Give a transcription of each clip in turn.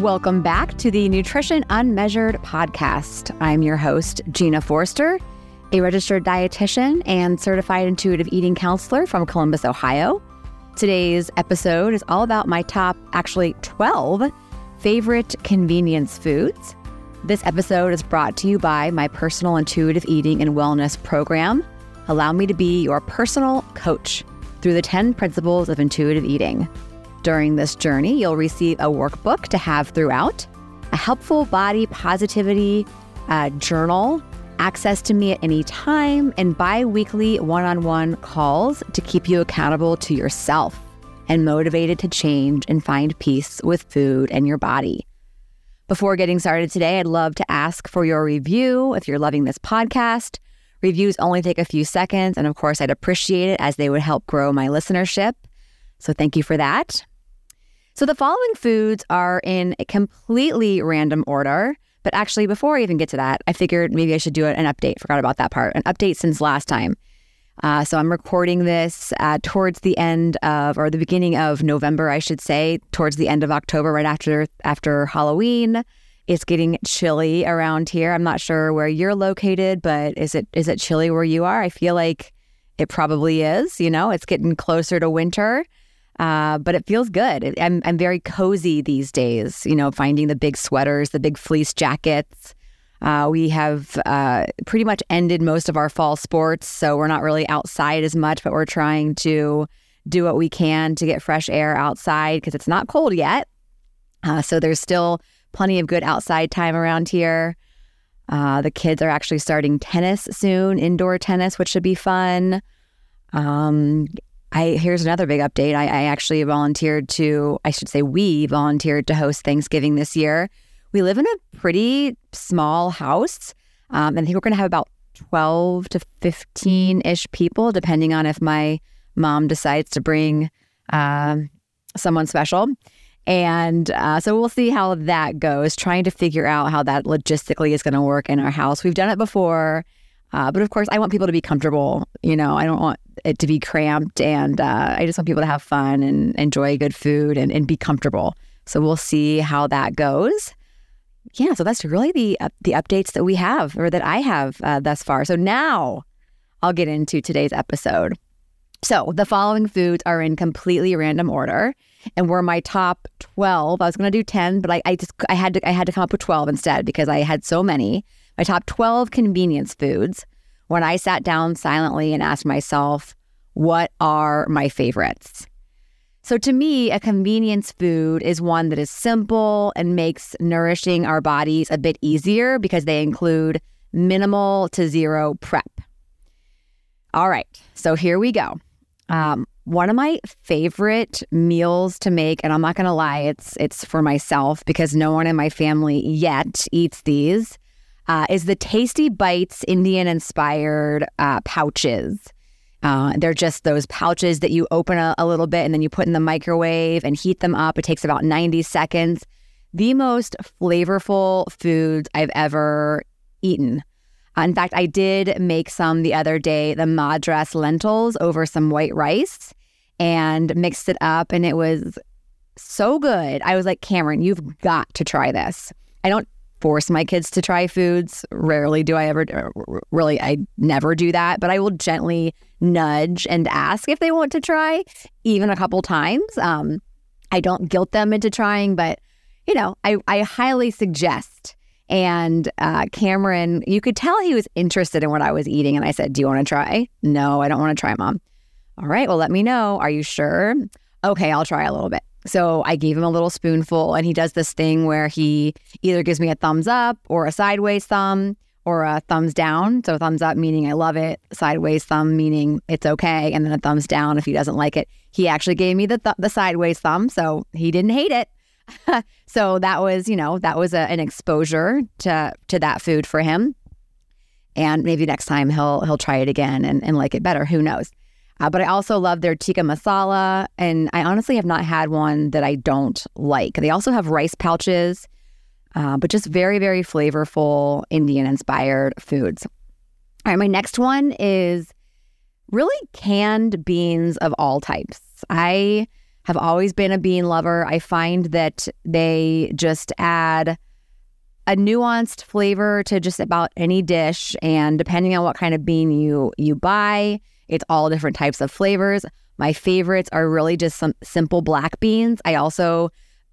Welcome back to the Nutrition Unmeasured podcast. I'm your host, Gina Forster, a registered dietitian and certified intuitive eating counselor from Columbus, Ohio. Today's episode is all about my top, actually 12 favorite convenience foods. This episode is brought to you by my personal intuitive eating and wellness program. Allow me to be your personal coach through the 10 principles of intuitive eating. During this journey, you'll receive a workbook to have throughout, a helpful body positivity uh, journal, access to me at any time, and bi weekly one on one calls to keep you accountable to yourself and motivated to change and find peace with food and your body. Before getting started today, I'd love to ask for your review if you're loving this podcast. Reviews only take a few seconds, and of course, I'd appreciate it as they would help grow my listenership. So, thank you for that. So the following foods are in a completely random order. But actually, before I even get to that, I figured maybe I should do an update. Forgot about that part. An update since last time. Uh, so I'm recording this uh, towards the end of, or the beginning of November, I should say, towards the end of October, right after after Halloween. It's getting chilly around here. I'm not sure where you're located, but is it is it chilly where you are? I feel like it probably is. You know, it's getting closer to winter. Uh, but it feels good. I'm, I'm very cozy these days, you know, finding the big sweaters, the big fleece jackets. Uh, we have uh, pretty much ended most of our fall sports, so we're not really outside as much, but we're trying to do what we can to get fresh air outside because it's not cold yet. Uh, so there's still plenty of good outside time around here. Uh, the kids are actually starting tennis soon, indoor tennis, which should be fun. Um, I here's another big update. I, I actually volunteered to, I should say, we volunteered to host Thanksgiving this year. We live in a pretty small house, um, and I think we're going to have about 12 to 15 ish people, depending on if my mom decides to bring um, someone special. And uh, so we'll see how that goes, trying to figure out how that logistically is going to work in our house. We've done it before. Uh, but of course, I want people to be comfortable. You know, I don't want it to be cramped, and uh, I just want people to have fun and enjoy good food and, and be comfortable. So we'll see how that goes. Yeah, so that's really the uh, the updates that we have, or that I have uh, thus far. So now I'll get into today's episode. So the following foods are in completely random order, and were my top twelve. I was going to do ten, but I, I just I had to I had to come up with twelve instead because I had so many my top 12 convenience foods when I sat down silently and asked myself, what are my favorites? So, to me, a convenience food is one that is simple and makes nourishing our bodies a bit easier because they include minimal to zero prep. All right, so here we go. Um, one of my favorite meals to make, and I'm not to lie, it's it's for myself because no one in my family yet eats these uh, is the Tasty Bites Indian inspired uh, pouches. Uh, they're just those pouches that you open a, a, little bit and then you put in the microwave and heat them up. It takes about 90 seconds. The most flavorful foods I've ever eaten. Uh, in fact, I did make some the other day, the madras lentils over some white rice and mixed it up, and it was so good. I was like, Cameron, you've got to try this. I don't force my kids to try foods. Rarely do I ever, uh, really, I never do that, but I will gently nudge and ask if they want to try, even a couple times. Um, I don't guilt them into trying, but you know, I, I highly suggest. And uh, Cameron, you could tell he was interested in what I was eating. And I said, Do you want to try? No, I don't want to try, mom. All right, well, let me know. Are you sure? Okay, I'll try a little bit. So I gave him a little spoonful, and he does this thing where he either gives me a thumbs up or a sideways thumb or a thumbs down. So thumbs up meaning I love it, sideways thumb meaning it's okay, and then a thumbs down if he doesn't like it. He actually gave me the th- the sideways thumb, so he didn't hate it. so that was, you know, that was a, an exposure to to that food for him. And maybe next time he'll he'll try it again and, and like it better. Who knows? Uh, but I also love their tikka masala. And I honestly have not had one that I don't like. They also have rice pouches, uh, but just very, very flavorful Indian inspired foods. All right, my next one is really canned beans of all types. I have always been a bean lover. I find that they just add a nuanced flavor to just about any dish and depending on what kind of bean you you buy, it's all different types of flavors. My favorites are really just some simple black beans. I also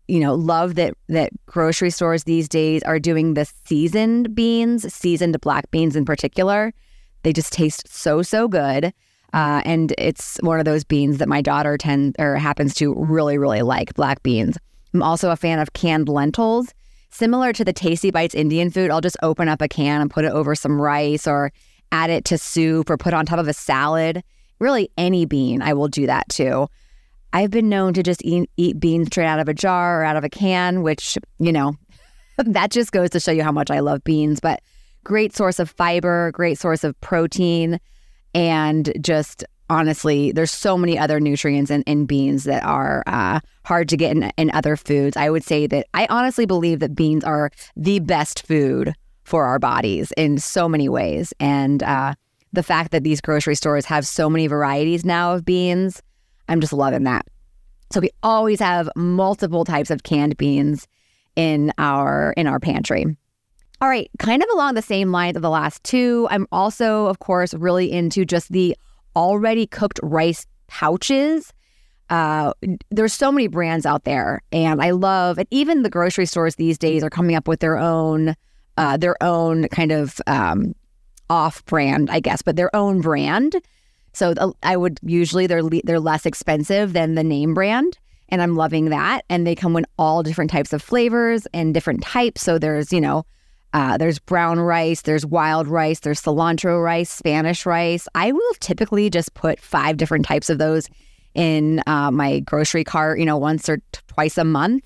you know love that that grocery stores these days are doing the seasoned beans, seasoned black beans in particular. They just taste so so good. Uh, and it's one of those beans that my daughter tends or happens to really, really like black beans. I'm also a fan of canned lentils. Similar to the Tasty Bites Indian food, I'll just open up a can and put it over some rice or add it to soup or put on top of a salad. Really, any bean, I will do that too. I've been known to just eat, eat beans straight out of a jar or out of a can, which, you know, that just goes to show you how much I love beans. But great source of fiber, great source of protein and just honestly, there's so many other nutrients in, in beans that are uh, hard to get in, in other foods. I would say that I honestly believe that beans are the best food for our bodies in so many ways. And uh, the fact that these grocery stores have so many varieties now of beans, I'm just loving that. So we always have multiple types of canned beans in our in our pantry. All right, kind of along the same lines of the last two, I'm also, of course, really into just the already cooked rice pouches. Uh, there's so many brands out there, and I love, and even the grocery stores these days are coming up with their own, uh, their own kind of um, off-brand, I guess, but their own brand. So I would usually they're they're less expensive than the name brand, and I'm loving that. And they come in all different types of flavors and different types. So there's you know uh, there's brown rice, there's wild rice, there's cilantro rice, Spanish rice. I will typically just put five different types of those in uh, my grocery cart, you know, once or t- twice a month.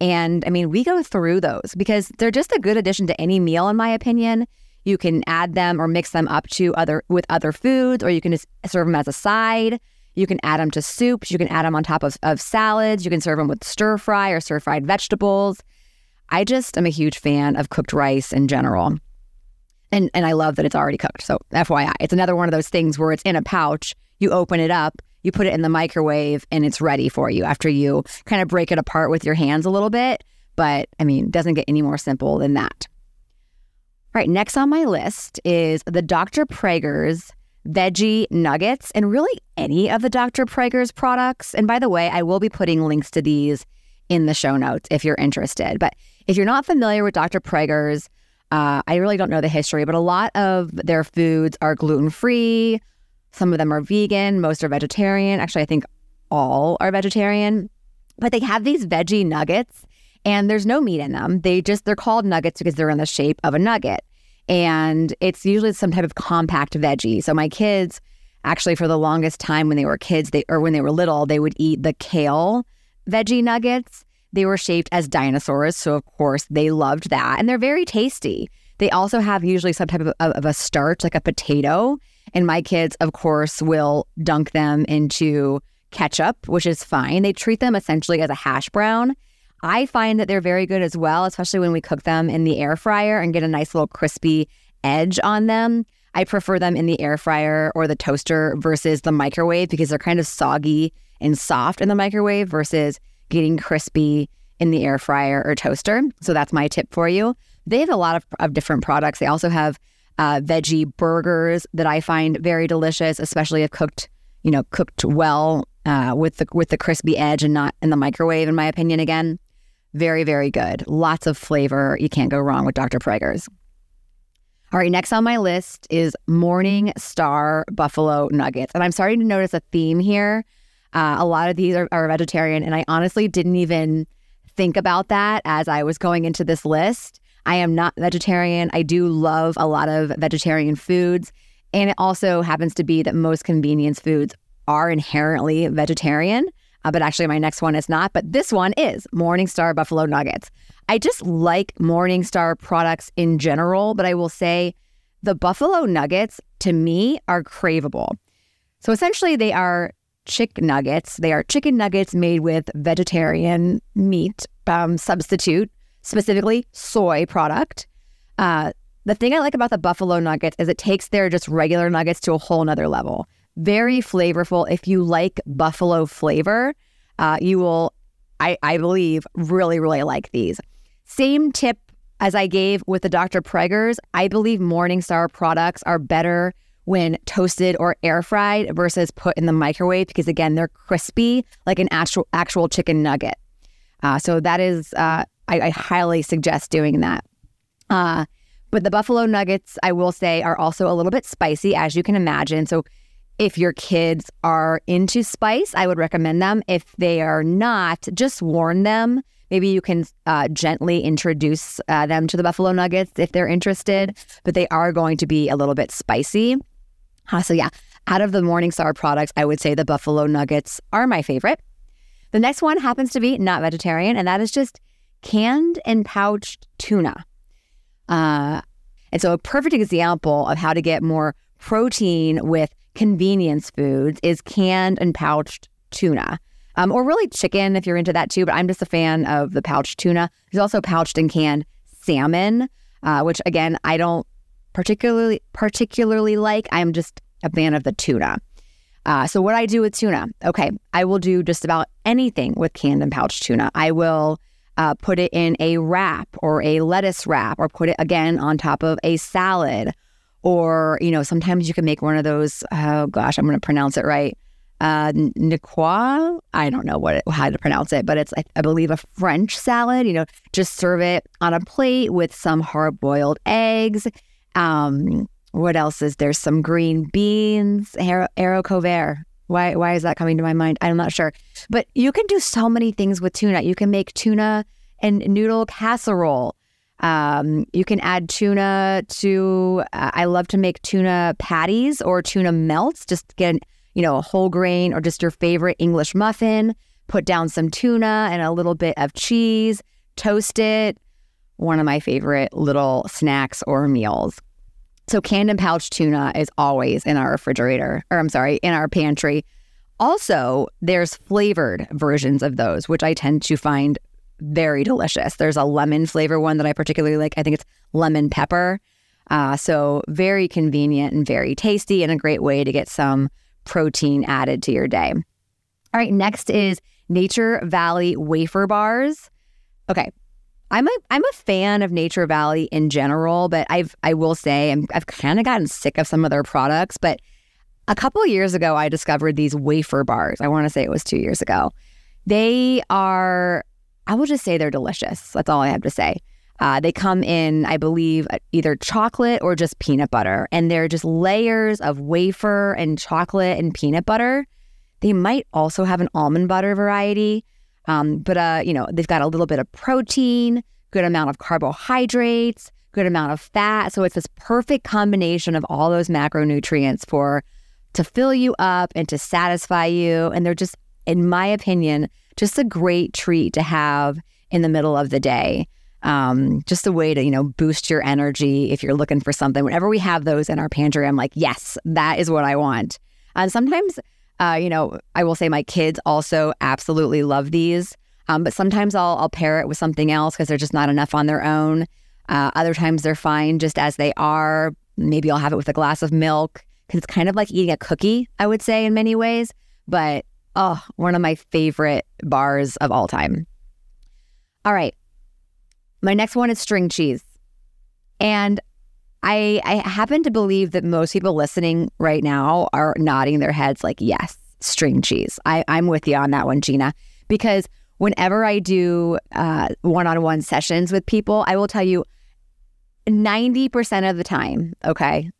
And I mean, we go through those because they're just a good addition to any meal, in my opinion. You can add them or mix them up to other with other foods, or you can just serve them as a side. You can add them to soups. You can add them on top of, of salads. You can serve them with stir fry or stir fried vegetables. I just am a huge fan of cooked rice in general. And and I love that it's already cooked. So FYI, it's another one of those things where it's in a pouch, you open it up, you put it in the microwave and it's ready for you after you kind of break it apart with your hands a little bit, but I mean, it doesn't get any more simple than that. All right, next on my list is the Dr. Praeger's veggie nuggets and really any of the Dr. Praeger's products. And by the way, I will be putting links to these in the show notes if you're interested. But if you're not familiar with Dr. Praeger's, uh, I really don't know the history, but a lot of their foods are gluten free. Some of them are vegan, most are vegetarian. Actually, I think all are vegetarian. But they have these veggie nuggets and there's no meat in them. They just, they're called nuggets because they're in the shape of a nugget. And it's usually some type of compact veggie. So my kids, actually, for the longest time when they were kids, they or when they were little, they would eat the kale veggie nuggets. They were shaped as dinosaurs, so of course they loved that, and they're very tasty. They also have usually some type of, of a starch, like a potato. And my kids, of course, will dunk them into ketchup, which is fine. They treat them essentially as a hash brown. I find that they're very good as well, especially when we cook them in the air fryer and get a nice little crispy edge on them. I prefer them in the air fryer or the toaster versus the microwave because they're kind of soggy and soft in the microwave versus getting crispy in the air fryer or toaster. So that's my tip for you. They have a lot of, of different products. They also have uh, veggie burgers that I find very delicious, especially if cooked, you know, cooked well uh, with the with the crispy edge and not in the microwave. In my opinion, again, very very good. Lots of flavor. You can't go wrong with Dr. Praeger's. All right, next on my list is Morning Star Buffalo Nuggets, and I'm starting to notice a theme here uh, a lot of these are, are vegetarian, and I honestly didn't even think about that as I was going into this list. I am not vegetarian. I do love a lot of vegetarian foods. And it also happens to be that most convenience foods are inherently vegetarian. Uh, but actually, my next one is not. But this one is Morningstar Buffalo Nuggets. I just like Morningstar products in general, but I will say the Buffalo Nuggets to me are craveable. So essentially, they are chick nuggets. They are chicken nuggets made with vegetarian meat um, substitute, specifically soy product. Uh, the thing I like about the buffalo nuggets is it takes their just regular nuggets to a whole nother level. Very flavorful. If you like buffalo flavor, Uh, you will, I, I believe, really, really like these. Same tip as I gave with the Dr. Praeger's. I believe Morningstar products are better when toasted or air fried versus put in the microwave because again they're crispy like an actual actual chicken nugget. Uh, so that is uh, I, I, highly suggest doing that. Uh, but the buffalo nuggets, I will say, are also a little bit spicy, as you can imagine. So if your kids are into spice, I would recommend them. If they are not, just warn them. Maybe you can uh, gently introduce uh, them to the buffalo nuggets if they're interested, but they are going to be a little bit spicy. Uh, so, yeah, out of the Morningstar products, I would say the buffalo nuggets are my favorite. The next one happens to be not vegetarian, and that is just canned and pouched tuna. Uh, and so, a perfect example of how to get more protein with convenience foods is canned and pouched tuna. Um, or really chicken if you're into that too, but I'm just a fan of the pouched tuna. There's also pouched and canned salmon, uh, which again, I don't particularly particularly like. I'm just a fan of the tuna. Uh, so what I do with tuna, okay, I will do just about anything with canned and pouched tuna. I will uh, put it in a wrap or a lettuce wrap, or put it again on top of a salad, or you know sometimes you can make one of those. Oh gosh, I'm going to pronounce it right. Uh, Niqua, I don't know what it, how to pronounce it, but it's I, I believe a French salad. You know, just serve it on a plate with some hard boiled eggs um, what else is there? Some green beans, haricot vert. Why why is that coming to my mind? I'm not sure. But you can do so many things with tuna. You can make tuna and noodle casserole. Um, you can add tuna to. Uh, I love to make tuna patties or tuna melts. Just get you know a whole grain or just your favorite English muffin. Put down some tuna and a little bit of cheese. Toast it. One of my favorite little snacks or meals. So canned and pouched tuna is always in our refrigerator, or I'm sorry, in our pantry. Also, there's flavored versions of those, which I tend to find very delicious. There's a lemon flavor one that I particularly like. I think it's lemon pepper. Uh, so very convenient and very tasty, and a great way to get some protein added to your day. All right, next is Nature Valley wafer bars. Okay, I'm a I'm a fan of Nature Valley in general, but I've I will say i have kind of gotten sick of some of their products. But a couple years ago, I discovered these wafer bars. I want to say it was two years ago. They are I will just say they're delicious. That's all I have to say. Uh, they come in, I believe, either chocolate or just peanut butter, and they're just layers of wafer and chocolate and peanut butter. They might also have an almond butter variety. Um, but uh, you know, they've got a little bit of protein, good amount of carbohydrates, good amount of fat. So it's this perfect combination of all those macronutrients for to fill you up and to satisfy you. And they're just, in my opinion, just a great treat to have in the middle of the day. Um, just a way to, you know, boost your energy if you're looking for something. Whenever we have those in our pantry, I'm like, yes, that is what I want. And sometimes uh, you know, I will say my kids also absolutely love these. Um, but sometimes I'll I'll pair it with something else because they're just not enough on their own. Uh, other times they're fine just as they are. Maybe I'll have it with a glass of milk because it's kind of like eating a cookie, I would say, in many ways. But oh, one of my favorite bars of all time. All right. My next one is string cheese. And I, I happen to believe that most people listening right now are nodding their heads like, yes, string cheese. I, I'm with you on that one, Gina, because whenever I do one on one sessions with people, I will tell you 90% of the time, okay,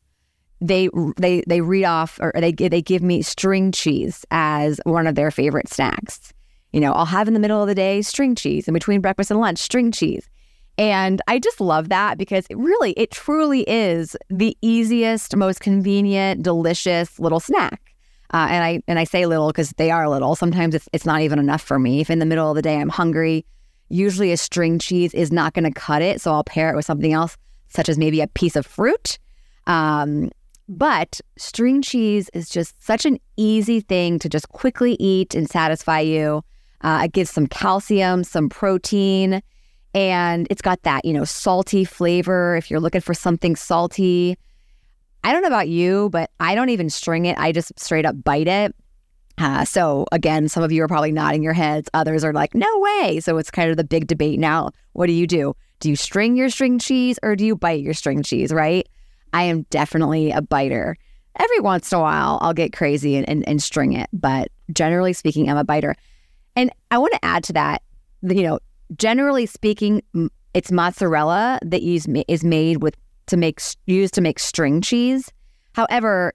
they they they read off or they they give me string cheese as one of their favorite snacks. You know, I'll have in the middle of the day string cheese, in between breakfast and lunch string cheese. And I just love that because it really, it truly is the easiest, most convenient, delicious little snack. Uh, and I and I say little because they are little. Sometimes it's it's not even enough for me. If in the middle of the day I'm hungry, usually a string cheese is not going to cut it, so I'll pair it with something else, such as maybe a piece of fruit. Um, but string cheese is just such an easy thing to just quickly eat and satisfy you. Uh, it gives some calcium, some protein and it's got that, you know, salty flavor. If you're looking for something salty, I don't know about you, but I don't even string it. I just straight up bite it. Uh, so again, some of you are probably nodding your heads. Others are like, no way. So it's kind of the big debate now. What do you do? Do you string your string cheese or do you bite your string cheese, right? I am definitely a biter. Every once in a while, I'll get crazy and, and, and string it. But generally speaking, I'm a biter. And I want to add to that, you know, generally speaking, it's mozzarella that is made with to make used to make string cheese. However,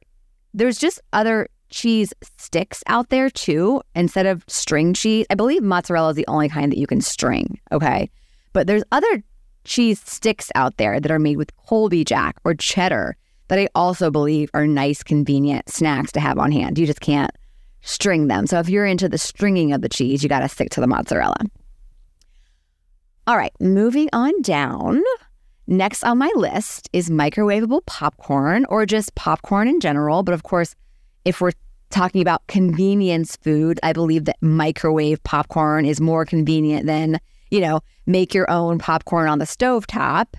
there's just other cheese sticks out there too instead of string cheese. I believe mozzarella is the only kind that you can string, okay? But there's other cheese sticks out there that are made with Colby Jack or cheddar that I also believe are nice convenient snacks to have on hand. You just can't string them. So if you're into the stringing of the cheese, you got to stick to the mozzarella. All right, moving on down. Next on my list is microwavable popcorn or just popcorn in general. But of course, if we're talking about convenience food, I believe that microwave popcorn is more convenient than, you know, make your own popcorn on the stove top.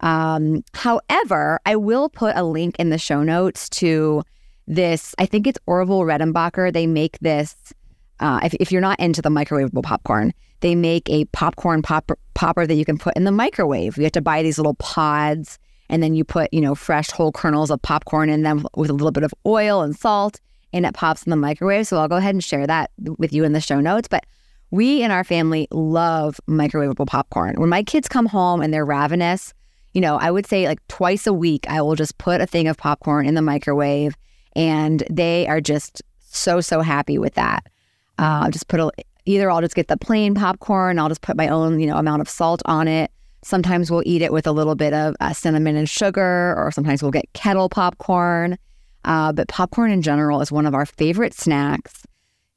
Um, however, I will put a link in the show notes to this. I think it's Orville Redenbacher. They make this. Uh, if, if you're not into the microwavable popcorn, they make a popcorn pop- popper that you can put in the microwave. You have to buy these little pods, and then you put, you know, fresh whole kernels of popcorn in them with a little bit of oil and salt, and it pops in the microwave. So I'll go ahead and share that with you in the show notes. But we in our family love microwavable popcorn. When my kids come home and they're ravenous, you know, I would say like twice a week, I will just put a thing of popcorn in the microwave, and they are just so so happy with that. Uh, just put a either I'll just get the plain popcorn, I'll just put my own, you know, amount of salt on it. Sometimes we'll eat it with a little bit of uh, cinnamon and sugar, or sometimes we'll get kettle popcorn. Uh, but popcorn in general is one of our favorite snacks.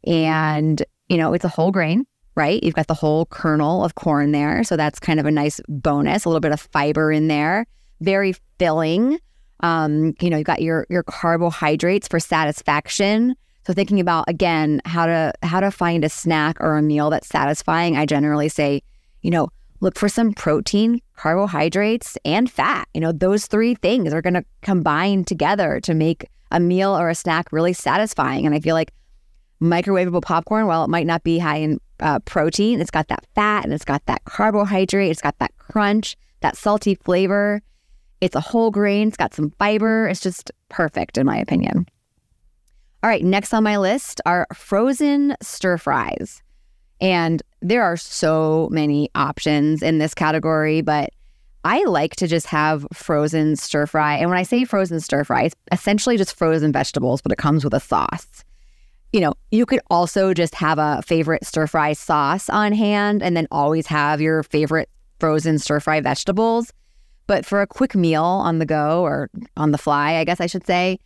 And, you know, it's a whole grain, right? You've got the whole kernel of corn there. So that's kind of a nice bonus, a little bit of fiber in there. Very filling. Um, you know, you've got your your carbohydrates for satisfaction. So thinking about again how to how to find a snack or a meal that's satisfying, I generally say, you know, look for some protein, carbohydrates, and fat. You know, those three things are going to combine together to make a meal or a snack really satisfying. And I feel like microwavable popcorn, while it might not be high in uh, protein, it's got that fat and it's got that carbohydrate, it's got that crunch, that salty flavor. It's a whole grain, it's got some fiber. It's just perfect, in my opinion. All right, next on my list are frozen stir fries. And there are so many options in this category, but I like to just have frozen stir fry. And when I say frozen stir fry, it's essentially just frozen vegetables, but it comes with a sauce. You know, you could also just have a favorite stir fry sauce on hand and then always have your favorite frozen stir fry vegetables. But for a quick meal on the go or on the fly, I guess I should say,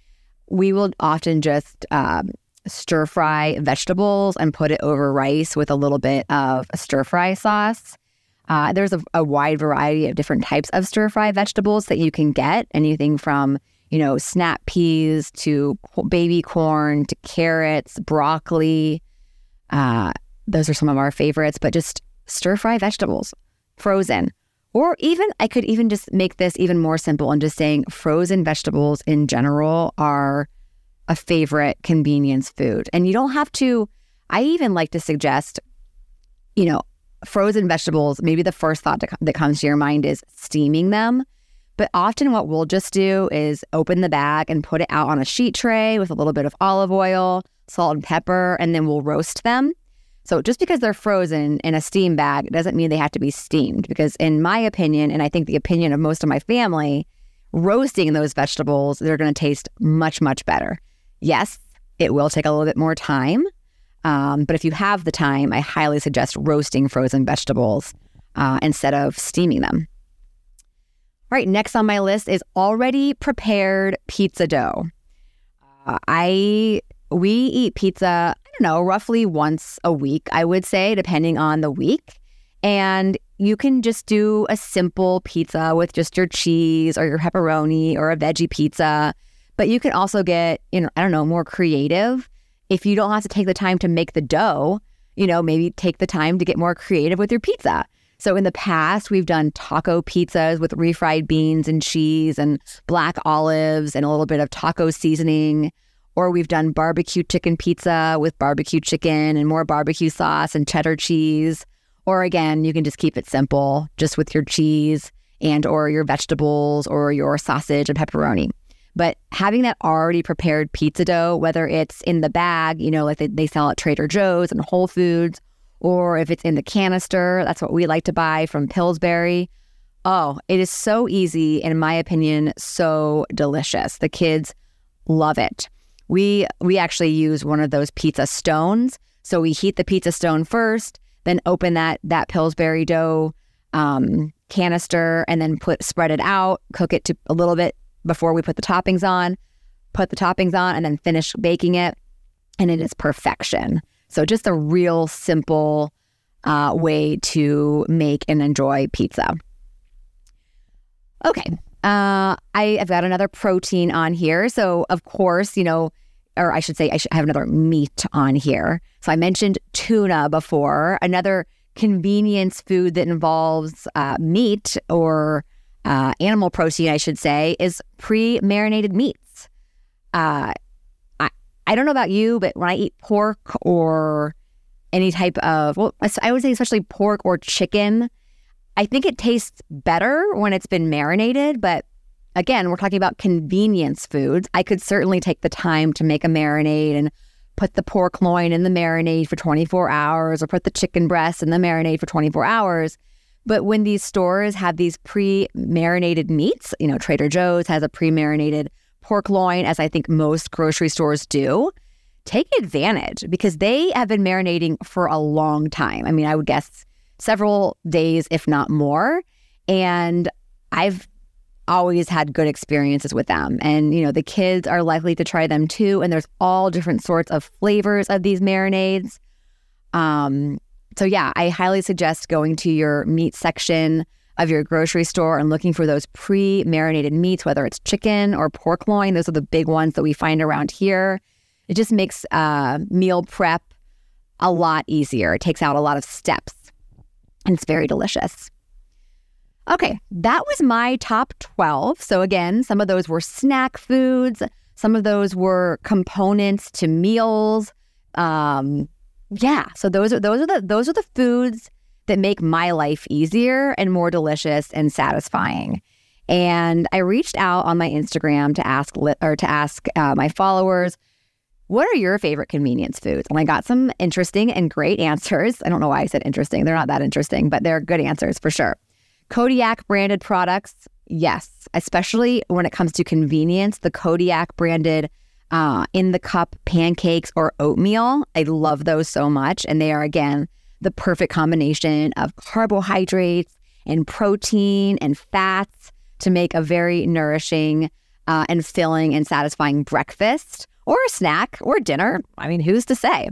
we will often just um, stir fry vegetables and put it over rice with a little bit of stir fry sauce. Uh, there's a, a, wide variety of different types of stir fry vegetables that you can get. Anything from you know snap peas to baby corn to carrots, broccoli. Uh, those are some of our favorites. But just stir fry vegetables, frozen. Or even, I could even just make this even more simple and just saying frozen vegetables in general are a favorite convenience food. And you don't have to, I even like to suggest, you know, frozen vegetables, maybe the first thought to, that comes to your mind is steaming them. But often what we'll just do is open the bag and put it out on a sheet tray with a little bit of olive oil, salt and pepper, and then we'll roast them. So just because they're frozen in a steam bag doesn't mean they have to be steamed. Because in my opinion, and I think the opinion of most of my family, roasting those vegetables, they're going to taste much, much better. Yes, it will take a little bit more time. Um, but if you have the time, I highly suggest roasting frozen vegetables uh, instead of steaming them. All right, next on my list is already prepared pizza dough. Uh, I we eat pizza don't know, roughly once a week, I would say, depending on the week. And you can just do a simple pizza with just your cheese or your pepperoni or a veggie pizza. But you can also get, you know, I don't know, more creative. If you don't have to take the time to make the dough, you know, maybe take the time to get more creative with your pizza. So in the past, we've done taco pizzas with refried beans and cheese and black olives and a little bit of taco seasoning. Or we've done barbecue chicken pizza with barbecue chicken and more barbecue sauce and cheddar cheese. Or again, you can just keep it simple, just with your cheese and or your vegetables or your sausage and pepperoni. But having that already prepared pizza dough, whether it's in the bag, you know, like they, they sell at Trader Joe's and Whole Foods, or if it's in the canister, that's what we like to buy from Pillsbury. Oh, it is so easy and in my opinion, so delicious. The kids love it. We we actually use one of those pizza stones. So we heat the pizza stone first, then open that that Pillsbury dough um, canister, and then put spread it out, cook it to a little bit before we put the toppings on, put the toppings on, and then finish baking it, and it is perfection. So just a real simple uh, way to make and enjoy pizza. Okay, uh, I, have got another protein on here. So, of course, you know, or I should say, I, should have another meat on here. So, I mentioned tuna before. Another convenience food that involves uh, meat or uh, animal protein, I should say, is pre marinated meats. Uh, I, I don't know about you, but when I eat pork or any type of, well, I would say especially pork or chicken, I think it tastes better when it's been marinated, but again, we're talking about convenience foods. I could certainly take the time to make a marinade and put the pork loin in the marinade for 24 hours or put the chicken breast in the marinade for 24 hours. But when these stores have these pre marinated meats, you know, Trader Joe's has a pre marinated pork loin, as I think most grocery stores do, take advantage because they have been marinating for a long time. I mean, I would guess several days, if not more. And I've always had good experiences with them. And, you know, the kids are likely to try them too. And there's all different sorts of flavors of these marinades. Um, so, yeah, I highly suggest going to your meat section of your grocery store and looking for those pre marinated meats, whether it's chicken or pork loin. Those are the big ones that we find around here. It just makes uh, meal prep a lot easier. It takes out a lot of steps and it's very delicious. Okay, that was my top 12. So, again, some of those were snack foods, some of those were components to meals. Um, yeah, so those are those are the those are the foods that make my life easier and more delicious and satisfying. And I reached out on my Instagram to ask or to ask uh, my followers what are your favorite convenience foods? And I got some interesting and great answers. I don't know why I said interesting. They're not that interesting, but they're good answers for sure. Kodiak branded products, yes, especially when it comes to convenience. The Kodiak branded uh, in the cup pancakes or oatmeal, I love those so much. And they are, again, the perfect combination of carbohydrates and protein and fats to make a very nourishing uh, and filling and satisfying breakfast or a snack or dinner. I mean, who's to say?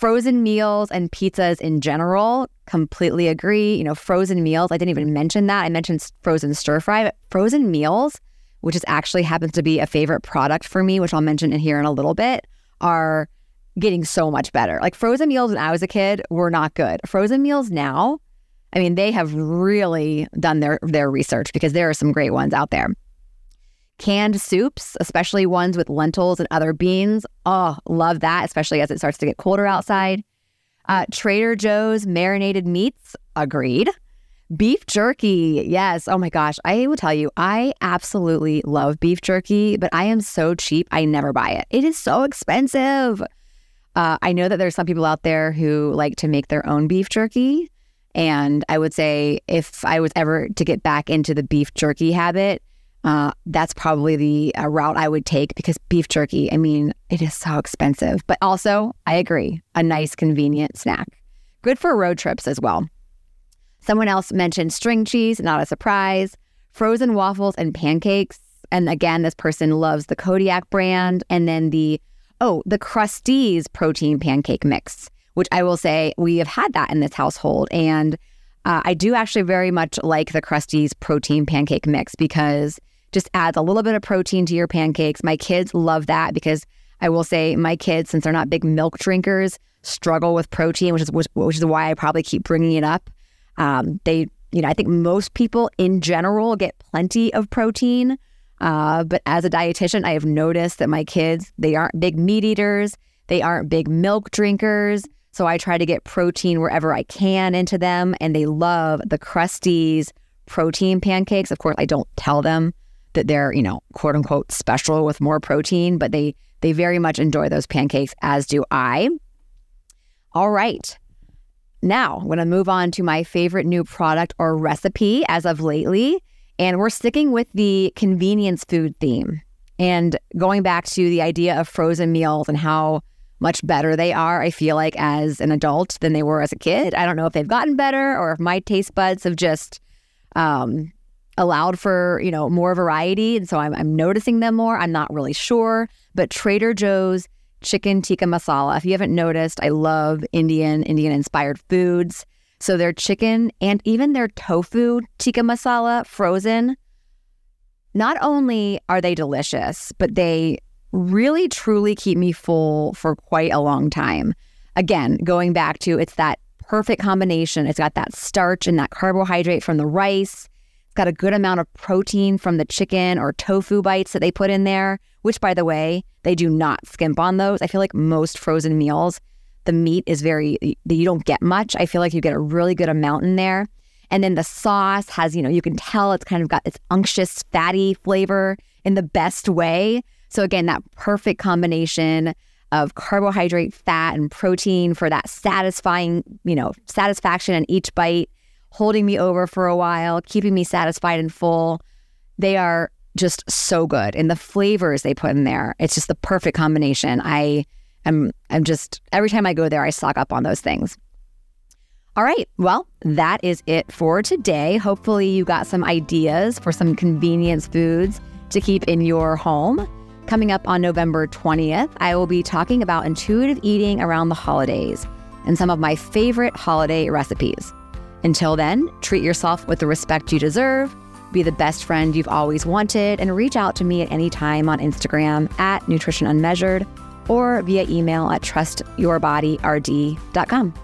Frozen meals and pizzas in general, completely agree. You know, frozen meals, I didn't even mention that. I mentioned frozen stir fry, but frozen meals, which is actually happens to be a favorite product for me, which I'll mention in here in a little bit, are getting so much better. Like frozen meals when I was a kid were not good. Frozen meals now, I mean, they have really done their their research because there are some great ones out there. Canned soups, especially ones with lentils and other beans. Oh, love that, especially as it starts to get colder outside. Uh, Trader Joe's marinated meats, agreed. Beef jerky, yes. Oh my gosh, I will tell you, I absolutely love beef jerky, but I am so cheap, I never buy it. It is so expensive. Uh, I know that there's some people out there who like to make their own beef jerky. And I would say if I was ever to get back into the beef jerky habit, uh, that's probably the uh, route I would take because beef jerky, I mean, it is so expensive. But also, I agree, a nice, convenient snack. Good for road trips as well. Someone else mentioned string cheese, not a surprise, frozen waffles and pancakes. And again, this person loves the Kodiak brand. And then the, oh, the Krusteaz protein pancake mix, which I will say we have had that in this household. And uh, I do actually very much like the Krusteaz protein pancake mix because just adds a little bit of protein to your pancakes. My kids love that because I will say my kids, since they're not big milk drinkers, struggle with protein, which is which, which is why I probably keep bringing it up. Um, they, you know, I think most people in general get plenty of protein. Uh, but as a dietitian, I have noticed that my kids, they aren't big meat eaters, they aren't big milk drinkers. So I try to get protein wherever I can into them. And they love the Krusteaz protein pancakes. Of course, I don't tell them that they're, you know, quote unquote special with more protein, but they they very much enjoy those pancakes, as do I. All right. Now, I'm going to move on to my favorite new product or recipe as of lately. And we're sticking with the convenience food theme and going back to the idea of frozen meals and how much better they are, I feel like, as an adult than they were as a kid. I don't know if they've gotten better or if my taste buds have just um, allowed for, you know, more variety. And so I'm, I'm noticing them more. I'm not really sure. But Trader Joe's chicken tikka masala, if you haven't noticed, I love Indian, Indian inspired foods. So their chicken and even their tofu tikka masala frozen, not only are they delicious, but they really truly keep me full for quite a long time. Again, going back to it's that perfect combination. It's got that starch and that carbohydrate from the rice. It's got a good amount of protein from the chicken or tofu bites that they put in there, which, by the way, they do not skimp on those. I feel like most frozen meals, the meat is very, you don't get much. I feel like you get a really good amount in there. And then the sauce has, you know, you can tell it's kind of got this unctuous, fatty flavor in the best way. So, again, that perfect combination of carbohydrate, fat, and protein for that satisfying, you know, satisfaction in each bite holding me over for a while, keeping me satisfied and full. They are just so good. And the flavors they put in there, it's just the perfect combination. I am I'm just every time I go there, I stock up on those things. All right. Well, that is it for today. Hopefully you got some ideas for some convenience foods to keep in your home. Coming up on November 20th, I will be talking about intuitive eating around the holidays and some of my favorite holiday recipes. Until then, treat yourself with the respect you deserve, be the best friend you've always wanted, and reach out to me at any time on Instagram at Nutrition Unmeasured or via email at trustyourbodyRD.com.